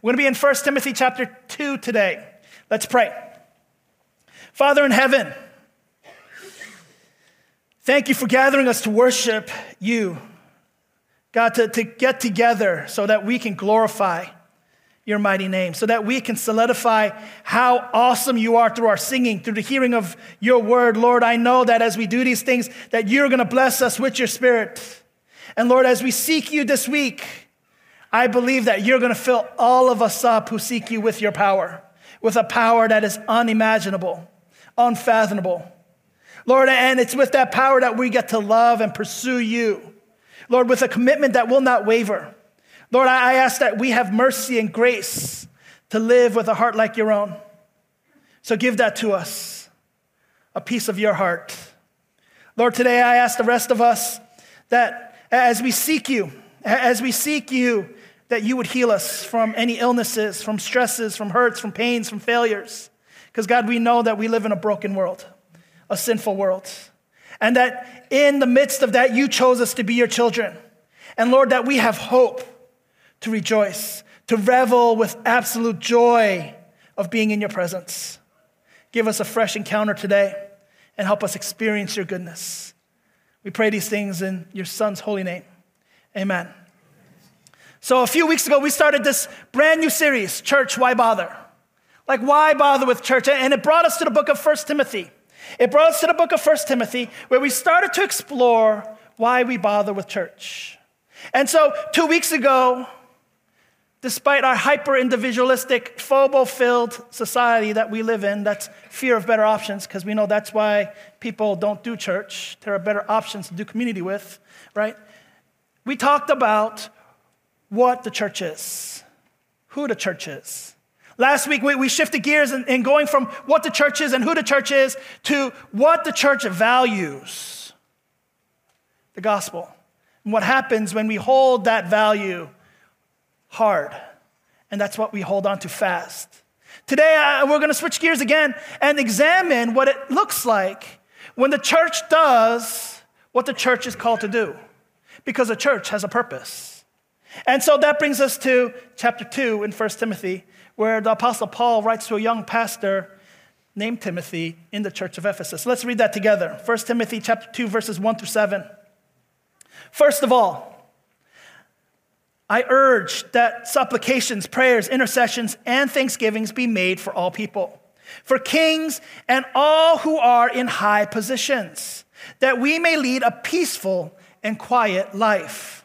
We're going to be in 1 Timothy chapter 2 today. Let's pray. Father in heaven, thank you for gathering us to worship you. God, to, to get together so that we can glorify your mighty name, so that we can solidify how awesome you are through our singing, through the hearing of your word. Lord, I know that as we do these things, that you're going to bless us with your spirit. And Lord, as we seek you this week, I believe that you're going to fill all of us up who seek you with your power, with a power that is unimaginable, unfathomable. Lord, and it's with that power that we get to love and pursue you. Lord, with a commitment that will not waver. Lord, I ask that we have mercy and grace to live with a heart like your own. So give that to us, a piece of your heart. Lord, today I ask the rest of us that as we seek you, as we seek you, that you would heal us from any illnesses, from stresses, from hurts, from pains, from failures. Because, God, we know that we live in a broken world, a sinful world. And that in the midst of that, you chose us to be your children. And, Lord, that we have hope to rejoice, to revel with absolute joy of being in your presence. Give us a fresh encounter today and help us experience your goodness. We pray these things in your Son's holy name. Amen. So, a few weeks ago, we started this brand new series, Church, Why Bother? Like, why bother with church? And it brought us to the book of First Timothy. It brought us to the book of First Timothy, where we started to explore why we bother with church. And so, two weeks ago, despite our hyper individualistic, FOBO filled society that we live in, that's fear of better options, because we know that's why people don't do church. There are better options to do community with, right? We talked about what the church is, who the church is. Last week, we, we shifted gears in, in going from what the church is and who the church is to what the church values the gospel. And what happens when we hold that value hard. And that's what we hold on to fast. Today, we're going to switch gears again and examine what it looks like when the church does what the church is called to do, because the church has a purpose. And so that brings us to chapter 2 in 1 Timothy, where the Apostle Paul writes to a young pastor named Timothy in the church of Ephesus. Let's read that together. 1 Timothy chapter 2, verses 1 through 7. First of all, I urge that supplications, prayers, intercessions, and thanksgivings be made for all people, for kings and all who are in high positions, that we may lead a peaceful and quiet life,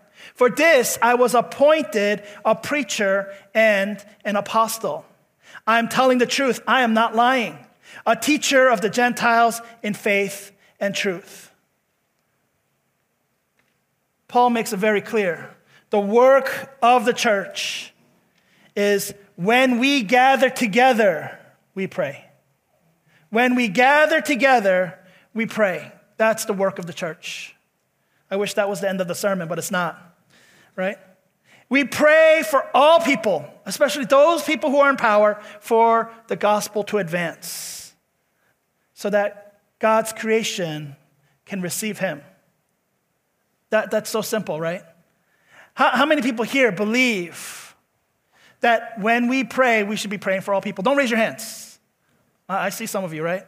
For this I was appointed a preacher and an apostle. I am telling the truth, I am not lying, a teacher of the Gentiles in faith and truth. Paul makes it very clear the work of the church is when we gather together, we pray. When we gather together, we pray. That's the work of the church. I wish that was the end of the sermon, but it's not, right? We pray for all people, especially those people who are in power, for the gospel to advance so that God's creation can receive Him. That, that's so simple, right? How, how many people here believe that when we pray, we should be praying for all people. Don't raise your hands. I see some of you, right?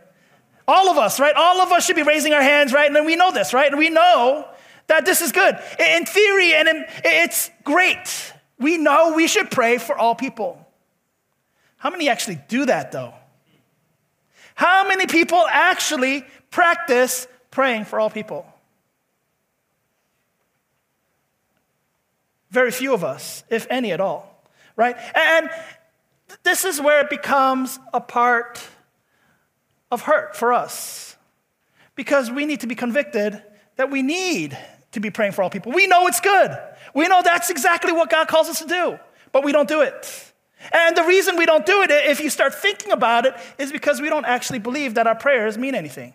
All of us, right? All of us should be raising our hands, right? And we know this, right? And we know that this is good. In theory, and in, it's great. We know we should pray for all people. How many actually do that, though? How many people actually practice praying for all people? Very few of us, if any at all right? And this is where it becomes a part of hurt for us because we need to be convicted that we need to be praying for all people. We know it's good. We know that's exactly what God calls us to do, but we don't do it. And the reason we don't do it, if you start thinking about it, is because we don't actually believe that our prayers mean anything.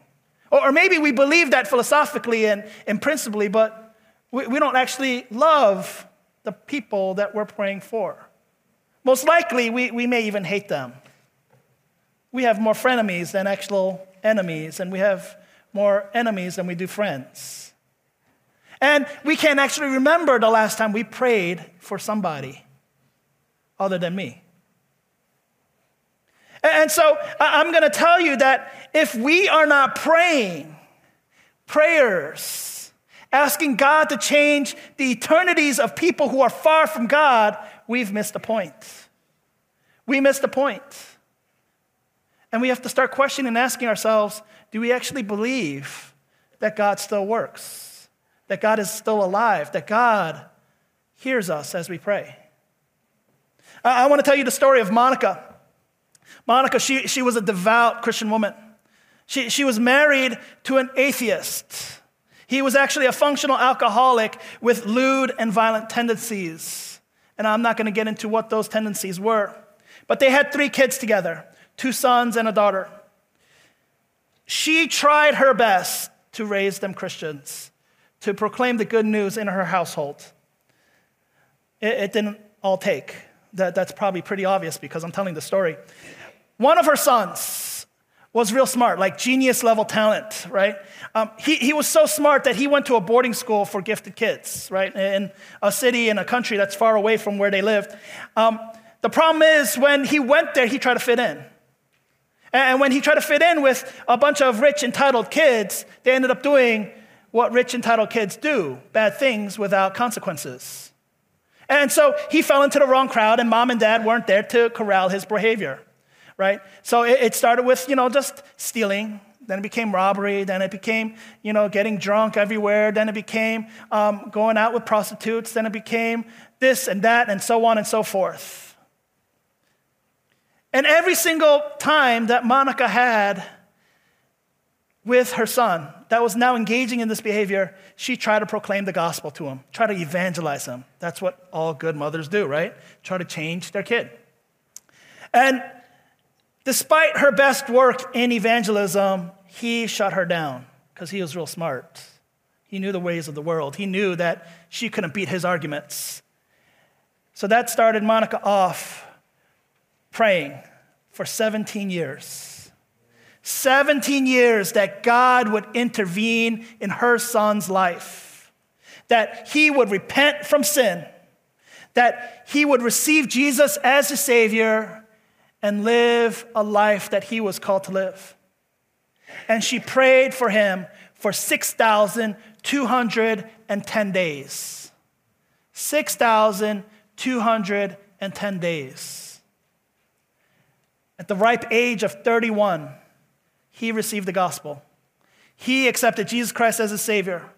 Or, maybe we believe that philosophically and, and principally, but we, we don't actually love the people that we're praying for. Most likely, we, we may even hate them. We have more frenemies than actual enemies, and we have more enemies than we do friends. And we can't actually remember the last time we prayed for somebody other than me. And so I'm going to tell you that if we are not praying prayers, asking God to change the eternities of people who are far from God, we've missed the point. We missed the point. And we have to start questioning and asking ourselves do we actually believe that God still works? That God is still alive? That God hears us as we pray? I, want to tell you the story of Monica. Monica, she, she was a devout Christian woman. She, she was married to an atheist. He was actually a functional alcoholic with lewd and violent tendencies. And I'm not going to get into what those tendencies were. But they had three kids together two sons and a daughter. She tried her best to raise them Christians, to proclaim the good news in her household. It, it didn't all take. That, that's probably pretty obvious because I'm telling the story. One of her sons was real smart, like genius level talent, right? Um, he, he was so smart that he went to a boarding school for gifted kids, right? In a city in a country that's far away from where they lived. Um, the problem is when he went there, he tried to fit in. And when he tried to fit in with a bunch of rich, entitled kids, they ended up doing what rich, entitled kids do bad things without consequences. And so he fell into the wrong crowd, and mom and dad weren't there to corral his behavior right? So it, it started with, you know, just stealing. Then it became robbery. Then it became, you know, getting drunk everywhere. Then it became um, going out with prostitutes. Then it became this and that and so on and so forth. And every single time that Monica had with her son that was now engaging in this behavior, she tried to proclaim the gospel to him, try to evangelize him. That's what all good mothers do, right? Try to change their kid. And Despite her best work in evangelism, he shut her down because he was real smart. He knew the ways of the world. He knew that she couldn't beat his arguments. So that started Monica off praying for 17 years. 17 years that God would intervene in her son's life, that he would repent from sin, that he would receive Jesus as his Savior, and live a life that he was called to live. And she prayed for him for 6,210 days. 6,210 days. At the ripe age of 31, he received the gospel. He accepted Jesus Christ as his Savior.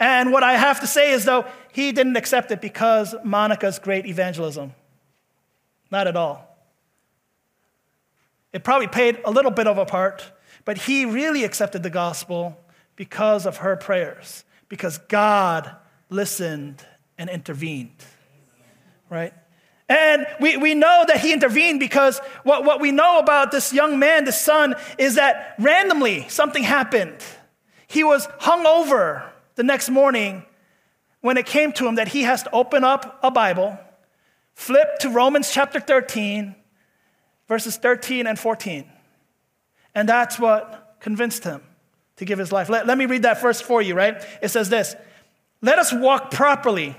And what I have to say is, though, he didn't accept it because Monica's great evangelism. Not at all. It probably played a little bit of a part, but he really accepted the gospel because of her prayers, because God listened and intervened. Right? And we, we know that he intervened because what, what we know about this young man, this son, is that randomly something happened. He was hung over the next morning when it came to him that he has to open up a Bible, flip to Romans chapter 13, verses 13 and 14. And that's what convinced him to give his life. Let, let me read that first for you, right? It says this Let us walk properly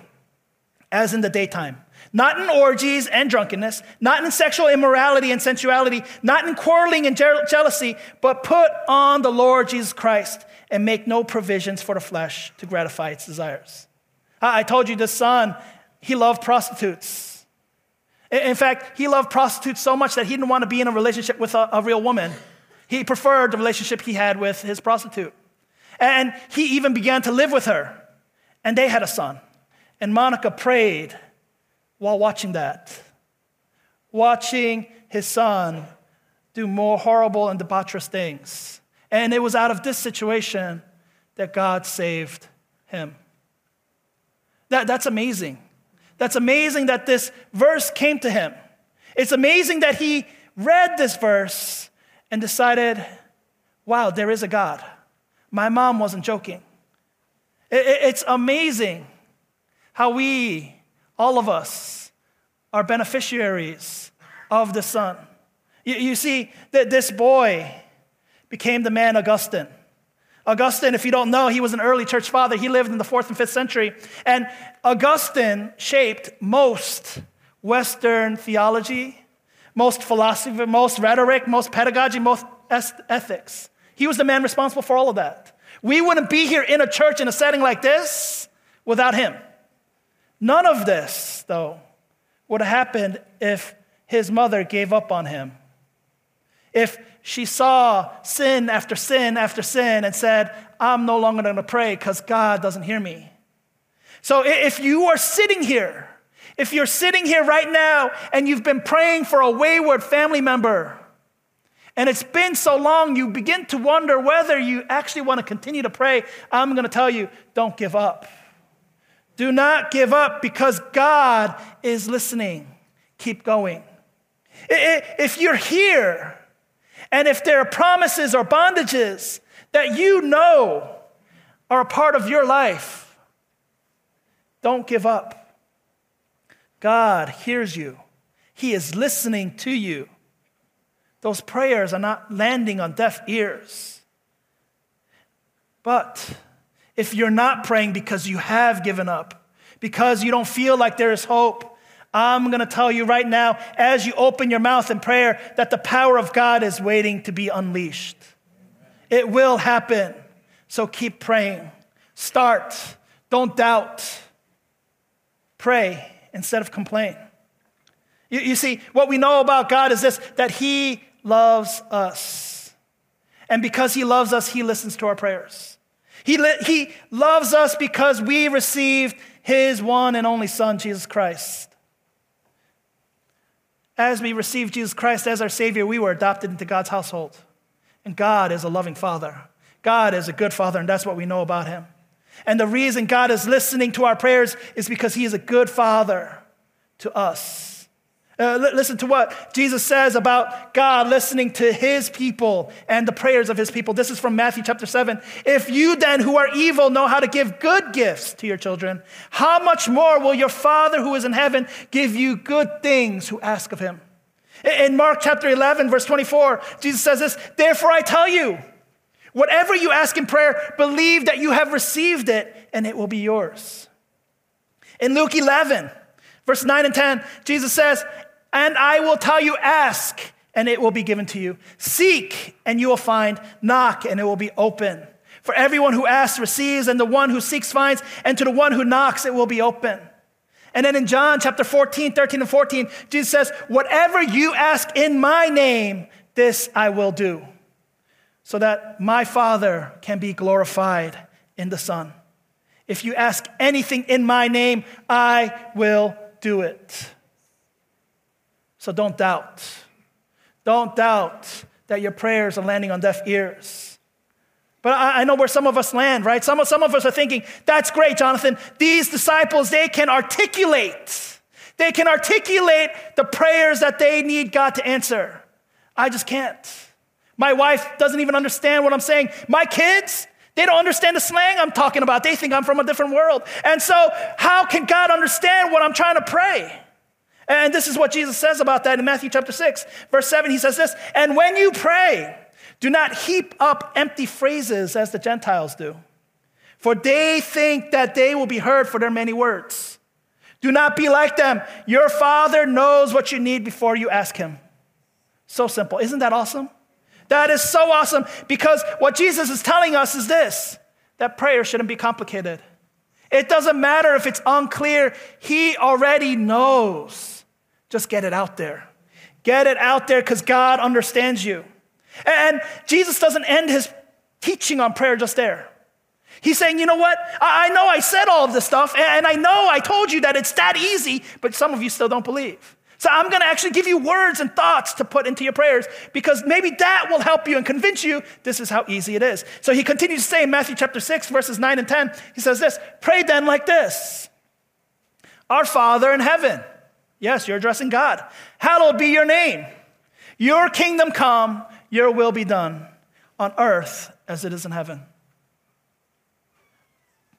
as in the daytime, not in orgies and drunkenness, not in sexual immorality and sensuality, not in quarreling and jealousy, but put on the Lord Jesus Christ and make no provisions for the flesh to gratify its desires. I told you the son, he loved prostitutes. In fact, he loved prostitutes so much that he didn't want to be in a relationship with a, a real woman. He preferred the relationship he had with his prostitute. And he even began to live with her. And they had a son. And Monica prayed while watching that, watching his son do more horrible and debaucherous things. And it was out of this situation that God saved him. That, that's amazing. That's amazing that this verse came to him. It's amazing that he read this verse and decided, wow, there is a God. My mom wasn't joking. It's amazing how we, all of us, are beneficiaries of the Son. You, see, that this boy became the man Augustine. Augustine, if you don't know, he was an early church father. He lived in the fourth and fifth century. And Augustine shaped most Western theology, most philosophy, most rhetoric, most pedagogy, most ethics. He was the man responsible for all of that. We wouldn't be here in a church in a setting like this without him. None of this, though, would have happened if his mother gave up on him. If she saw sin after sin after sin and said, I'm no longer going to pray because God doesn't hear me. So if you are sitting here, if you're sitting here right now and you've been praying for a wayward family member, and it's been so long, you begin to wonder whether you actually want to continue to pray. I'm going to tell you don't give up. Do not give up because God is listening. Keep going. If you're here and if there are promises or bondages that you know are a part of your life, don't give up. God hears you, He is listening to you. Those prayers are not landing on deaf ears. But if you're not praying because you have given up, because you don't feel like there is hope, I'm going to tell you right now, as you open your mouth in prayer, that the power of God is waiting to be unleashed. It will happen. So keep praying. Start. Don't doubt. Pray instead of complain. You, you, see, what we know about God is this that He loves us. And because He loves us, He listens to our prayers. He, li- he loves us because we received His one and only Son, Jesus Christ. As we received Jesus Christ as our Savior, we were adopted into God's household. And God is a loving Father. God is a good Father, and that's what we know about Him. And the reason God is listening to our prayers is because He is a good Father to us. Uh, listen to what Jesus says about God listening to his people and the prayers of his people. This is from Matthew chapter 7. If you then, who are evil, know how to give good gifts to your children, how much more will your Father who is in heaven give you good things who ask of him? In Mark chapter 11, verse 24, Jesus says this Therefore I tell you, whatever you ask in prayer, believe that you have received it and it will be yours. In Luke 11, Verse 9 and 10, Jesus says, and I will tell you, ask, and it will be given to you. Seek, and you will find. Knock, and it will be open. For everyone who asks receives, and the one who seeks finds, and to the one who knocks it will be open. And then in John chapter 14, 13, and 14, Jesus says, Whatever you ask in my name, this I will do, so that my Father can be glorified in the Son. If you ask anything in my name, I will do it. So don't doubt. Don't doubt that your prayers are landing on deaf ears. But I, I know where some of us land, right? Some of, some of us are thinking, that's great, Jonathan. These disciples, they can articulate. They can articulate the prayers that they need God to answer. I just can't. My wife doesn't even understand what I'm saying. My kids, they don't understand the slang I'm talking about. They think I'm from a different world. And so, how can God understand what I'm trying to pray? And this is what Jesus says about that in Matthew chapter 6, verse 7. He says this And when you pray, do not heap up empty phrases as the Gentiles do, for they think that they will be heard for their many words. Do not be like them. Your Father knows what you need before you ask Him. So simple. Isn't that awesome? That is so awesome because what Jesus is telling us is this that prayer shouldn't be complicated. It doesn't matter if it's unclear, He already knows. Just get it out there. Get it out there because God understands you. And Jesus doesn't end his teaching on prayer just there. He's saying, you know what? I know I said all of this stuff, and I know I told you that it's that easy, but some of you still don't believe. So I'm going to actually give you words and thoughts to put into your prayers because maybe that will help you and convince you this is how easy it is. So he continues to say in Matthew chapter 6, verses 9 and 10, he says this Pray then like this Our Father in heaven Yes, you're addressing God. Hallowed be your name. Your kingdom come, your will be done on earth as it is in heaven.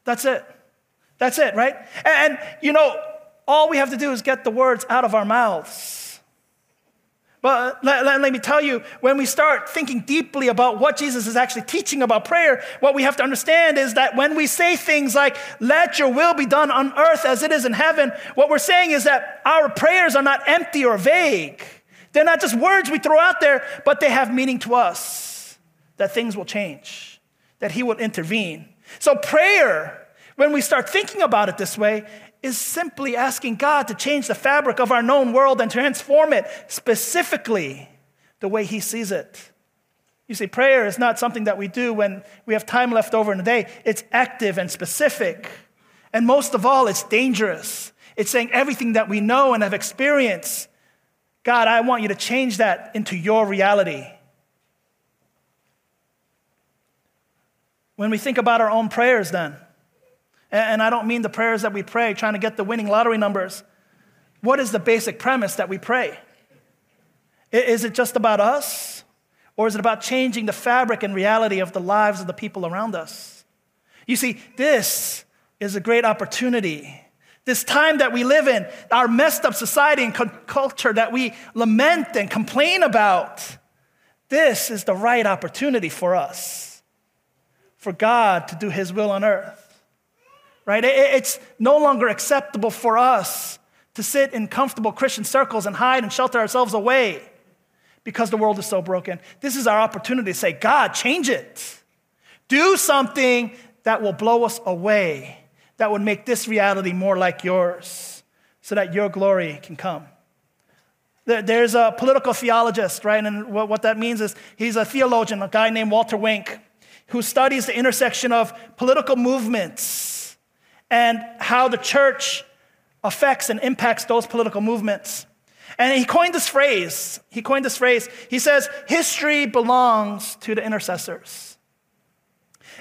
That's it. That's it, right? And, you know, all we have to do is get the words out of our mouths. But let, let, let, me tell you, when we start thinking deeply about what Jesus is actually teaching about prayer, what we have to understand is that when we say things like, let your will be done on earth as it is in heaven, what we're saying is that our prayers are not empty or vague. They're not just words we throw out there, but they have meaning to us, that things will change, that He will intervene. So, prayer, when we start thinking about it this way, is simply asking God to change the fabric of our known world and transform it specifically the way He sees it. You see, prayer is not something that we do when we have time left over in the day, it's active and specific. And most of all, it's dangerous. It's saying everything that we know and have experienced. God, I want you to change that into your reality. When we think about our own prayers, then, and I don't mean the prayers that we pray trying to get the winning lottery numbers. What is the basic premise that we pray? Is it just about us? Or is it about changing the fabric and reality of the lives of the people around us? You see, this is a great opportunity. This time that we live in, our messed up society and culture that we lament and complain about, this is the right opportunity for us, for God to do His will on earth right? It's no longer acceptable for us to sit in comfortable Christian circles and hide and shelter ourselves away because the world is so broken. This is our opportunity to say, God, change it. Do something that will blow us away, that would make this reality more like yours, so that your glory can come. There's a political theologist, right? And what that means is he's a theologian, a guy named Walter Wink, who studies the intersection of political movements and how the church affects and impacts those political movements. And he coined this phrase. He coined this phrase. He says, history belongs to the intercessors.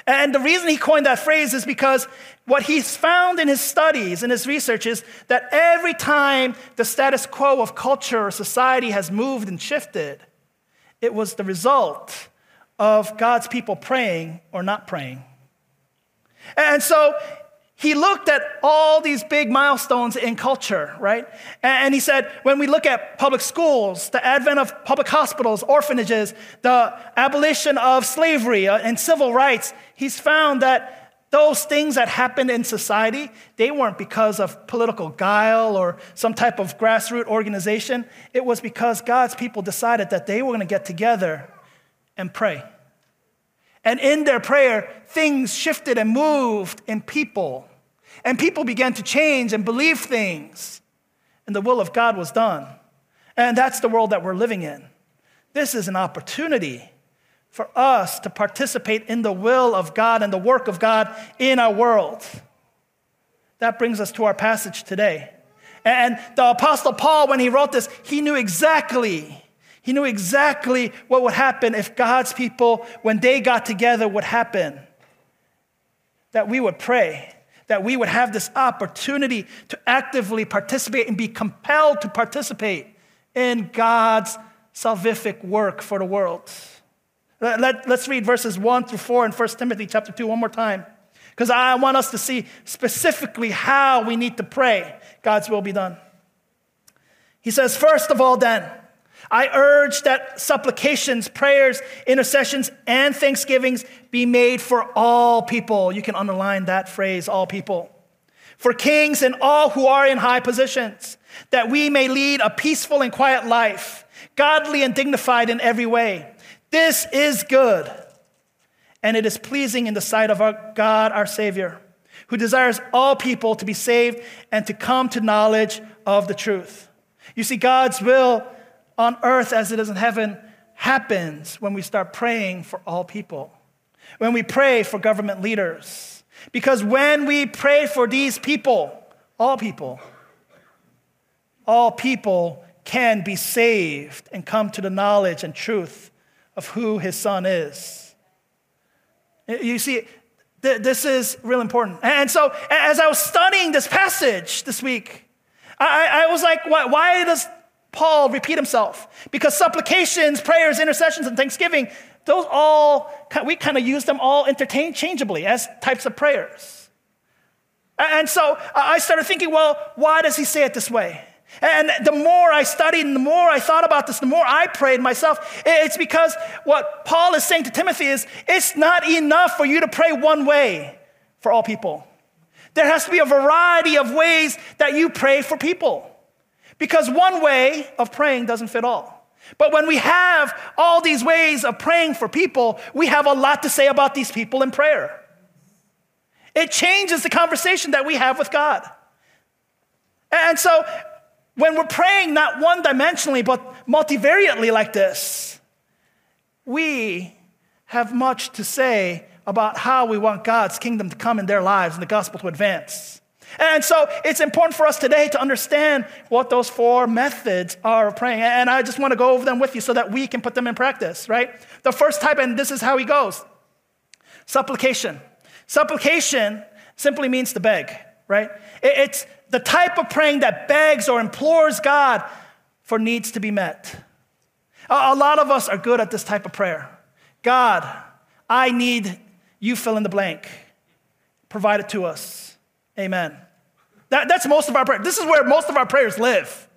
And the reason he coined that phrase is because what he's found in his studies and his research is that every time the status quo of culture or society has moved and shifted, it was the result of God's people praying or not praying. And so he looked at all these big milestones in culture, right? And he said, when we look at public schools, the advent of public hospitals, orphanages, the abolition of slavery uh, and civil rights, he's found that those things that happened in society, they weren't because of political guile or some type of grassroots organization. It was because God's people decided that they were going to get together and pray. And in their prayer, things shifted and moved in people. And people began to change and believe things. And the will of God was done. And that's the world that we're living in. This is an opportunity for us to participate in the will of God and the work of God in our world. That brings us to our passage today. And the Apostle Paul, when he wrote this, he knew exactly he knew exactly what would happen if God's people, when they got together, would happen. That we would pray, that we would have this opportunity to actively participate and be compelled to participate in God's salvific work for the world. Let, us read verses 1 through 4 in 1 Timothy chapter 2 one more time. Because I want us to see specifically how we need to pray God's will be done. He says, First of all, then, I urge that supplications, prayers, intercessions, and thanksgivings be made for all people. You can underline that phrase, all people. For kings and all who are in high positions, that we may lead a peaceful and quiet life, godly and dignified in every way. This is good, and it is pleasing in the sight of our God, our Savior, who desires all people to be saved and to come to knowledge of the truth. You see, God's will on earth as it is in heaven happens when we start praying for all people, when we pray for government leaders. Because when we pray for these people, all people, all people can be saved and come to the knowledge and truth of who his son is. You see, this is real important. And so, as I was studying this passage this week, I, I was like, why, why does Paul repeat himself? Because supplications, prayers, intercessions, and thanksgiving, those all, we kind of use them all interchangeably as types of prayers. And so I started thinking, well, why does he say it this way? And the more I studied and the more I thought about this, the more I prayed myself. It's because what Paul is saying to Timothy is it's not enough for you to pray one way for all people. There has to be a variety of ways that you pray for people. Because one way of praying doesn't fit all. But when we have all these ways of praying for people, we have a lot to say about these people in prayer. It changes the conversation that we have with God. And so when we're praying not one dimensionally, but multivariately like this, we have much to say about how we want God's kingdom to come in their lives and the gospel to advance. And so it's important for us today to understand what those four methods are of praying. And I just want to go over them with you so that we can put them in practice, right? The first type, and this is how he goes supplication. Supplication simply means to beg, right? It's the type of praying that begs or implores God for needs to be met. A lot of us are good at this type of prayer. God, I need you fill in the blank. Provide it to us. Amen. That, that's most of our prayer. This is where most of our prayers live.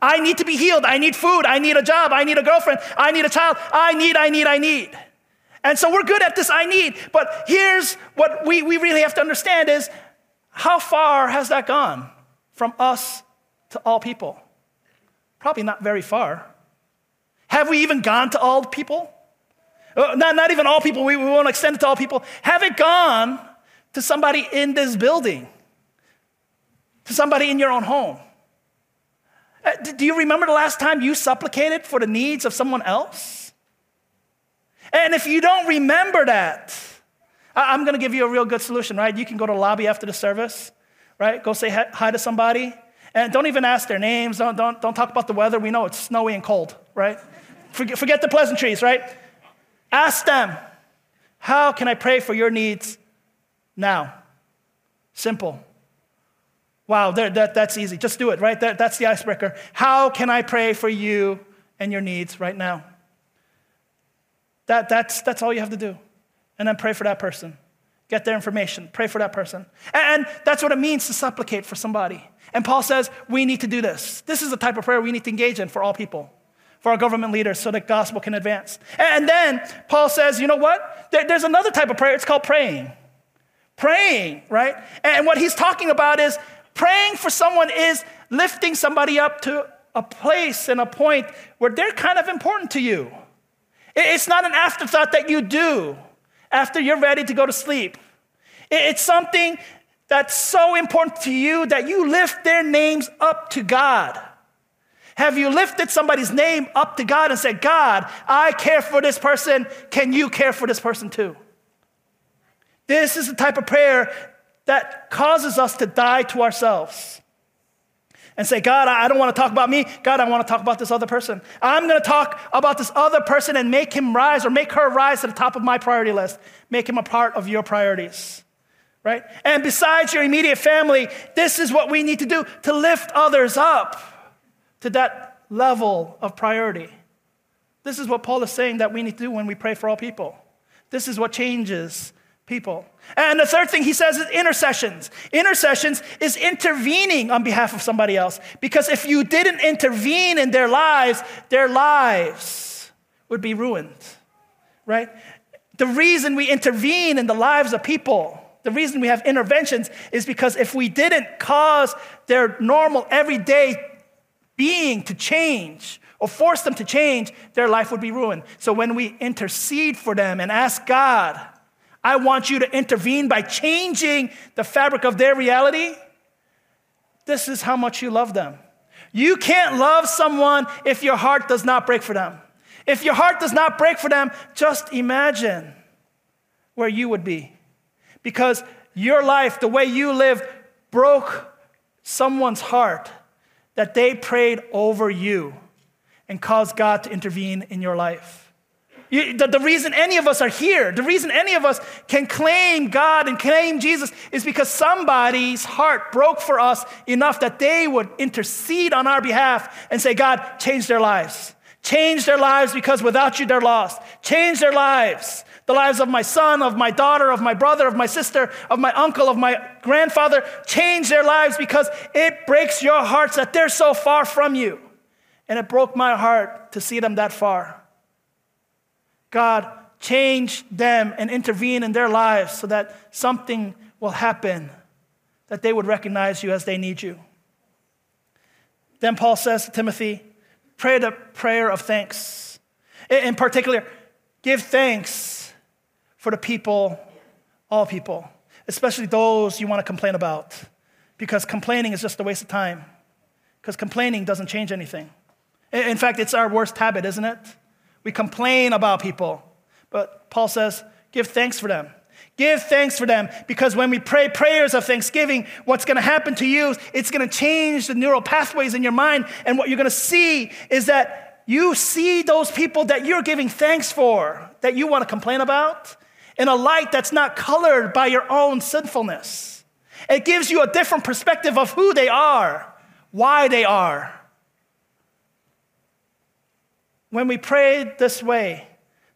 I need to be healed. I need food. I need a job. I need a girlfriend. I need a child. I need, I need, I need. And so we're good at this I need. But here's what we, we really have to understand is how far has that gone from us to all people? Probably not very far. Have we even gone to all people? Uh, not, not even all people, we, we won't extend it to all people. Have it gone to somebody in this building, to somebody in your own home. Uh, do you remember the last time you supplicated for the needs of someone else? And if you don't remember that, I'm going to give you a real good solution, right? You can go to the lobby after the service, right? Go say hi to somebody. And don't even ask their names. Don't, don't, don't talk about the weather. We know it's snowy and cold, right? Forget, forget the pleasantries, right? Ask them, how can I pray for your needs now? Simple. Wow, that, that's easy. Just do it, right? That, that's the icebreaker. How can I pray for you and your needs right now? That, that's, that's all you have to do. And then pray for that person. Get their information. Pray for that person. And that's what it means to supplicate for somebody. And Paul says we need to do this. This is the type of prayer we need to engage in for all people for our government leaders so that gospel can advance. And then Paul says, you know what? There's another type of prayer, it's called praying. Praying, right? And what he's talking about is praying for someone is lifting somebody up to a place and a point where they're kind of important to you. It's not an afterthought that you do after you're ready to go to sleep. It's something that's so important to you that you lift their names up to God. Have you lifted somebody's name up to God and said, God, I care for this person. Can you care for this person too? This is the type of prayer that causes us to die to ourselves and say, God, I don't want to talk about me. God, I want to talk about this other person. I'm going to talk about this other person and make him rise or make her rise to the top of my priority list. Make him a part of your priorities. Right? And besides your immediate family, this is what we need to do to lift others up to that level of priority. This is what Paul is saying that we need to do when we pray for all people. This is what changes people. And the third thing he says is intercessions. Intercessions is intervening on behalf of somebody else. Because if you didn't intervene in their lives, their lives would be ruined, right? The reason we intervene in the lives of people, the reason we have interventions is because if we didn't cause their normal, everyday being to change or force them to change, their life would be ruined. So when we intercede for them and ask God, I want you to intervene by changing the fabric of their reality, this is how much you love them. You can't love someone if your heart does not break for them. If your heart does not break for them, just imagine where you would be. Because your life, the way you lived, broke someone's heart that they prayed over you and caused God to intervene in your life. You, the, the reason any of us are here, the reason any of us can claim God and claim Jesus is because somebody's heart broke for us enough that they would intercede on our behalf and say, God, change their lives. Change their lives because without you, they're lost. Change their lives. The lives of my son, of my daughter, of my brother, of my sister, of my uncle, of my grandfather. Change their lives because it breaks your hearts that they're so far from you. And it broke my heart to see them that far. God, change them and intervene in their lives so that something will happen, that they would recognize you as they need you. Then Paul says to Timothy, pray the prayer of thanks. In particular, give thanks for the people, all people, especially those you want to complain about, because complaining is just a waste of time, because complaining doesn't change anything. In fact, it's our worst habit, isn't it? We complain about people. But Paul says, give thanks for them. Give thanks for them because when we pray prayers of thanksgiving, what's going to happen to you, it's going to change the neural pathways in your mind. And what you're going to see is that you see those people that you're giving thanks for, that you want to complain about, in a light that's not colored by your own sinfulness. It gives you a different perspective of who they are, why they are. When we pray this way,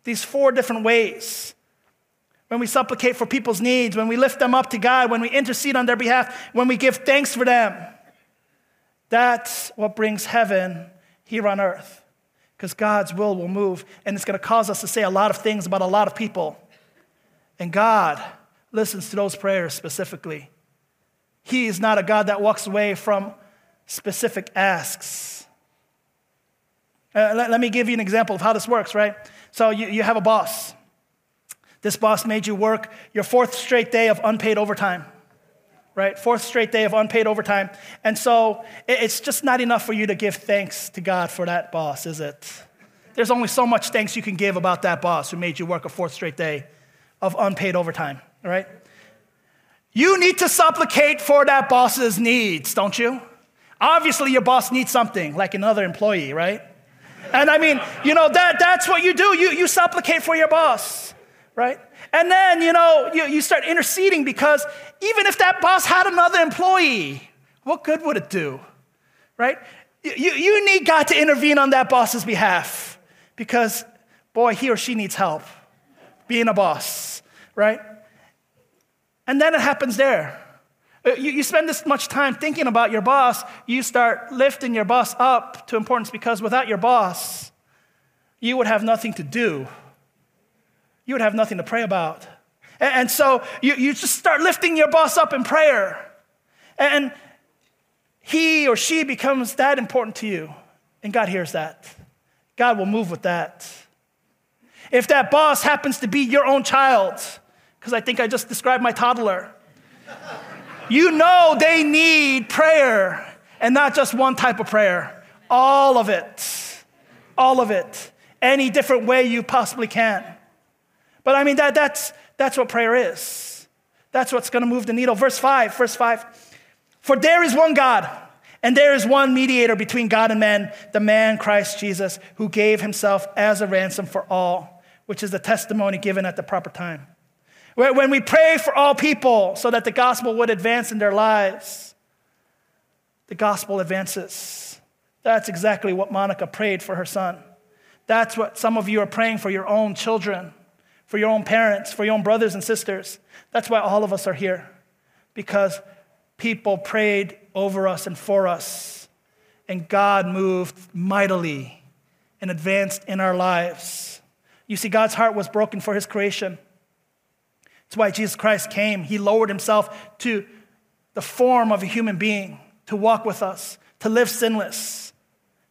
these four different ways, when we supplicate for people's needs, when we lift them up to God, when we intercede on their behalf, when we give thanks for them, that's what brings heaven here on earth. Because God's will will move, and it's going to cause us to say a lot of things about a lot of people. And God listens to those prayers specifically. He is not a God that walks away from specific asks. Uh, let, let, me give you an example of how this works, right? So you, you have a boss. This boss made you work your fourth straight day of unpaid overtime, right? Fourth straight day of unpaid overtime. And so it, it's just not enough for you to give thanks to God for that boss, is it? There's only so much thanks you can give about that boss who made you work a fourth straight day of unpaid overtime, right? You need to supplicate for that boss's needs, don't you? Obviously, your boss needs something, like another employee, right? And I mean, you know, that, that's what you do. You, you supplicate for your boss, right? And then, you know, you, you start interceding because even if that boss had another employee, what good would it do, right? You, you need God to intervene on that boss's behalf because, boy, he or she needs help being a boss, right? And then it happens there. Uh, you, you spend this much time thinking about your boss, you start lifting your boss up to importance because without your boss, you would have nothing to do. You would have nothing to pray about. And, and so you, you just start lifting your boss up in prayer. And he or she becomes that important to you. And God hears that. God will move with that. If that boss happens to be your own child, because I think I just described my toddler you know they need prayer and not just one type of prayer, all of it. All of it. Any different way you possibly can. But I mean, that, that's, that's what prayer is. That's what's going to move the needle. Verse 5, verse 5. For there is one God, and there is one mediator between God and men, the man Christ Jesus, who gave himself as a ransom for all, which is the testimony given at the proper time. When we pray for all people so that the gospel would advance in their lives, the gospel advances. That's exactly what Monica prayed for her son. That's what some of you are praying for your own children, for your own parents, for your own brothers and sisters. That's why all of us are here, because people prayed over us and for us, and God moved mightily and advanced in our lives. You see, God's heart was broken for his creation. That's why Jesus Christ came. He lowered himself to the form of a human being to walk with us, to live sinless,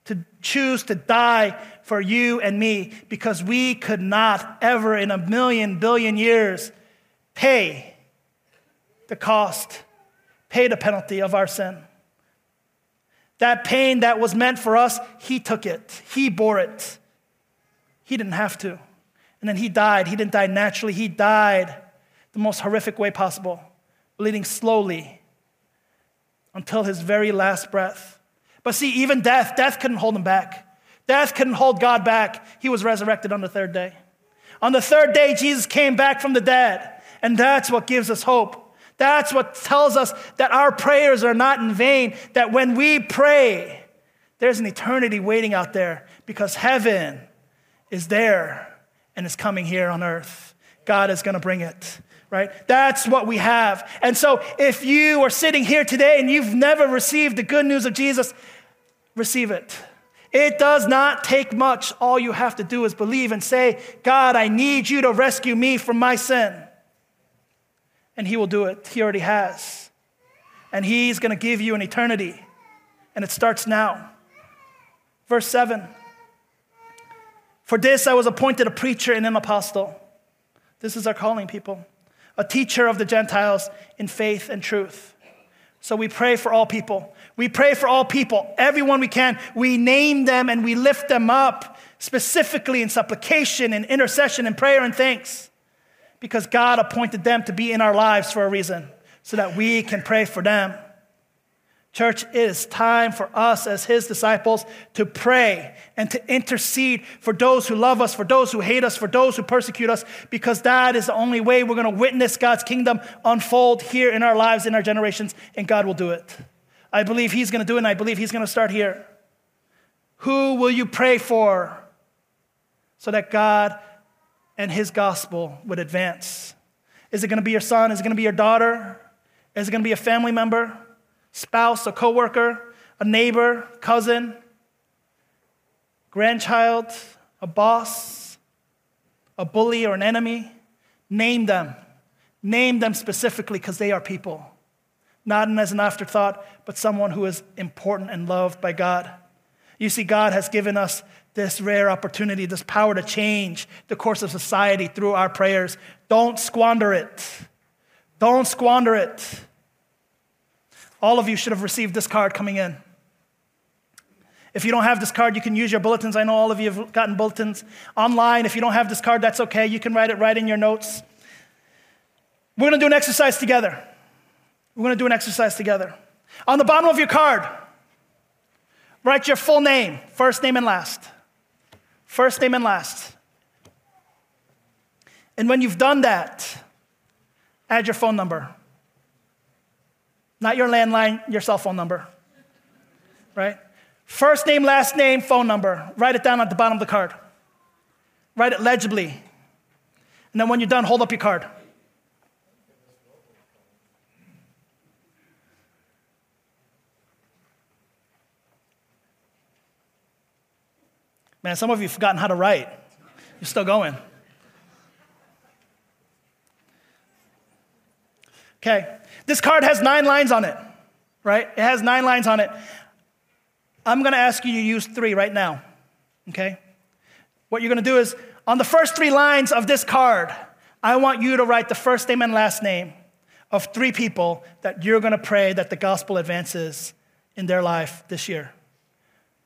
to choose to die for you and me because we could not ever in a million billion years pay the cost, pay the penalty of our sin. That pain that was meant for us, he took it, he bore it. He didn't have to. And then he died. He didn't die naturally, he died the most horrific way possible, bleeding slowly until his very last breath. But see, even death, death couldn't hold him back. Death couldn't hold God back. He was resurrected on the third day. On the third day, Jesus came back from the dead. And that's what gives us hope. That's what tells us that our prayers are not in vain, that when we pray, there's an eternity waiting out there because heaven is there and is coming here on earth. God is going to bring it, right? That's what we have. And so if you are sitting here today and you've never received the good news of Jesus, receive it. It does not take much. All you have to do is believe and say, God, I need you to rescue me from my sin. And He will do it. He already has. And He's going to give you an eternity. And it starts now. Verse 7 For this I was appointed a preacher and an apostle. This is our calling, people. A teacher of the Gentiles in faith and truth. So we pray for all people. We pray for all people, everyone we can. We name them and we lift them up specifically in supplication and intercession and prayer and thanks because God appointed them to be in our lives for a reason so that we can pray for them. Church, it is time for us as his disciples to pray and to intercede for those who love us, for those who hate us, for those who persecute us, because that is the only way we're going to witness God's kingdom unfold here in our lives, in our generations, and God will do it. I believe he's going to do it, and I believe he's going to start here. Who will you pray for so that God and his gospel would advance? Is it going to be your son? Is it going to be your daughter? Is it going to be a family member? Spouse, a coworker, a neighbor, cousin, grandchild, a boss, a bully, or an enemy. Name them. Name them specifically because they are people. Not as an afterthought, but someone who is important and loved by God. You see, God has given us this rare opportunity, this power to change the course of society through our prayers. Don't squander it. Don't squander it. All of you should have received this card coming in. If you don't have this card, you can use your bulletins. I know all of you have gotten bulletins online. If you don't have this card, that's okay. You can write it right in your notes. We're going to do an exercise together. We're going to do an exercise together. On the bottom of your card, write your full name, first name and last. First name and last. And when you've done that, add your phone number. Not your landline, your cell phone number. Right? First name, last name, phone number. Write it down at the bottom of the card. Write it legibly. And then when you're done, hold up your card. Man, some of you have forgotten how to write. You're still going. Okay. This card has nine lines on it, right? It has nine lines on it. I'm going to ask you to use three right now, okay? What you're going to do is on the first three lines of this card, I want you to write the first name and last name of three people that you're going to pray that the gospel advances in their life this year.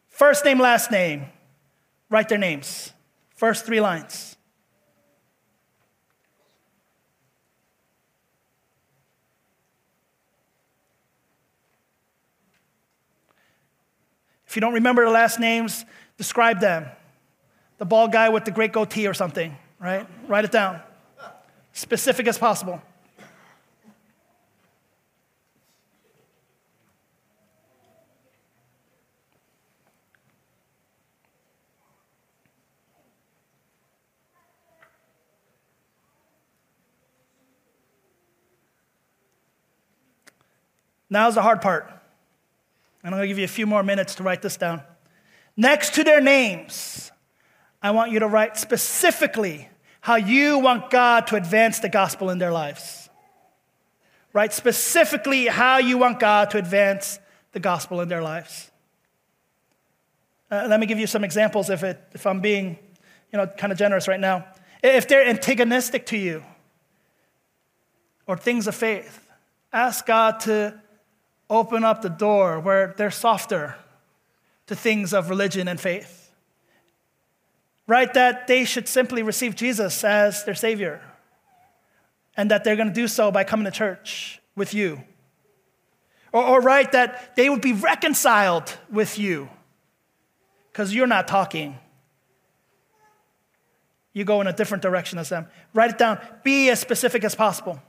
First name, last name, write their names. First three lines. If you don't remember the last names, describe them. The bald guy with the great goatee or something, right? Write it down. Specific as possible. Now's the hard part. And I'm going to give you a few more minutes to write this down. Next to their names, I want you to write specifically how you want God to advance the gospel in their lives. Write specifically how you want God to advance the gospel in their lives. Uh, let me give you some examples if, it, if I'm being you know, kind of generous right now. If they're antagonistic to you or things of faith, ask God to open up the door where they're softer to things of religion and faith. Right? That they should simply receive Jesus as their Savior, and that they're going to do so by coming to church with you. Or, or right, that they would be reconciled with you because you're not talking. you go in a different direction as them. Write it down. Be as specific as possible.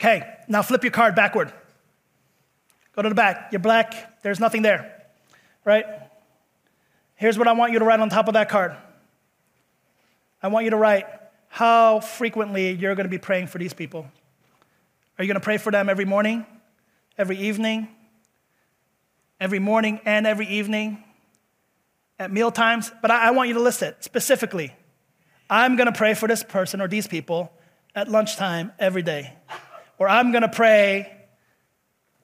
Okay, now flip your card backward. Go to the back. You're black, there's nothing there, right? Here's what I want you to write on top of that card I want you to write how frequently you're going to be praying for these people. Are you going to pray for them every morning, every evening, every morning and every evening, at meal times? But I, I want you to list it specifically. I'm going to pray for this person or these people at lunchtime every day or I'm going to pray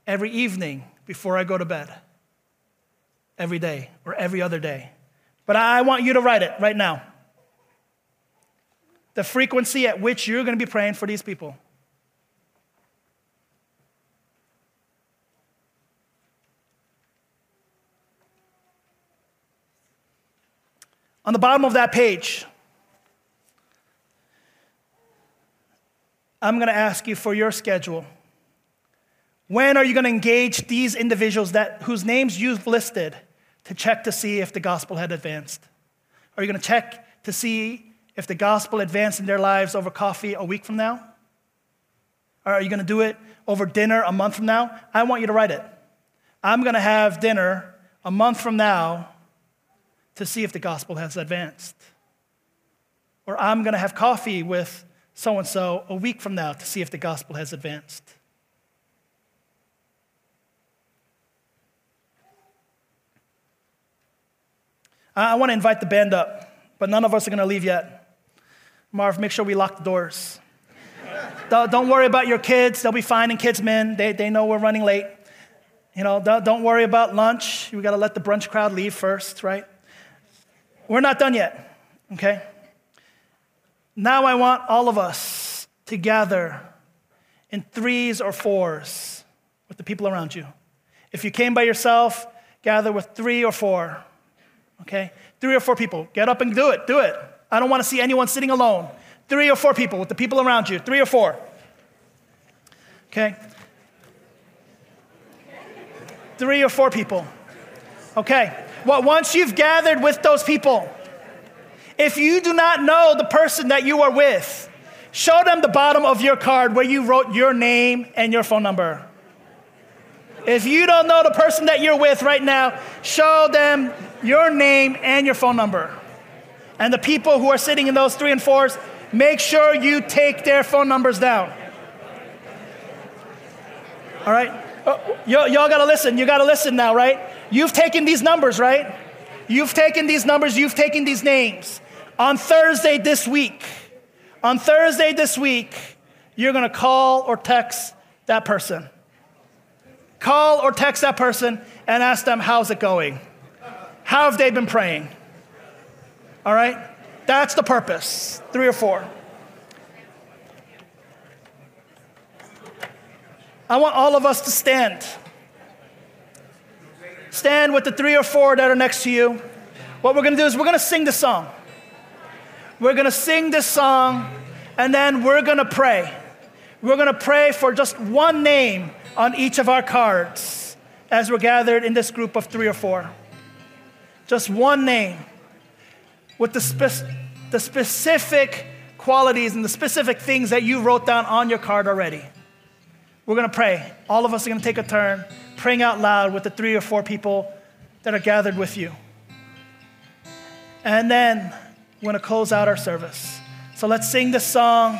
every evening before I go to bed, every day or every other day. But I want you to write it right now. The frequency at which you're going to be praying for these people. On the bottom of that page, I'm going to ask you for your schedule. When are you going to engage these individuals that, whose names you've listed to check to see if the gospel had advanced? Are you going to check to see if the gospel advanced in their lives over coffee a week from now? Or are you going to do it over dinner a month from now? I want you to write it. I'm going to have dinner a month from now to see if the gospel has advanced. Or I'm going to have coffee with so and so a week from now to see if the gospel has advanced. I want to invite the band up, but none of us are going to leave yet. Marv, make sure we lock the doors. don't worry about your kids. They'll be fine in Kids Min. They, they know we're running late. You know, don't, don't worry about lunch. We got to let the brunch crowd leave first, right? We're not done yet, okay? Now I want all of us to gather in threes or fours with the people around you. If you came by yourself, gather with three or four. Okay? Three or four people. Get up and do it. Do it. I don't want to see anyone sitting alone. Three or four people with the people around you. Three or four. Okay? Three or four people. Okay. Well, once you've gathered with those people, if you do not know the person that you are with, show them the bottom of your card where you wrote your name and your phone number. If you don't know the person that you're with right now, show them your name and your phone number. And the people who are sitting in those three and fours, make sure you take their phone numbers down. All right? Oh, y'all gotta listen. You gotta listen now, right? You've taken these numbers, right? You've taken these numbers, you've taken these names. On Thursday this week, on Thursday this week, you're gonna call or text that person. Call or text that person and ask them, How's it going? How have they been praying? All right? That's the purpose. Three or four. I want all of us to stand. Stand with the three or four that are next to you. What we're going to do is we're going to sing the song. We're going to sing this song and then we're going to pray. We're going to pray for just one name on each of our cards as we're gathered in this group of three or four. Just one name with the, spe- the specific qualities and the specific things that you wrote down on your card already. We're going to pray. All of us are going to take a turn praying out loud with the three or four people that are gathered with you. And then we're going to close out our service. So let's sing this song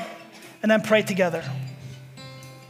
and then pray together.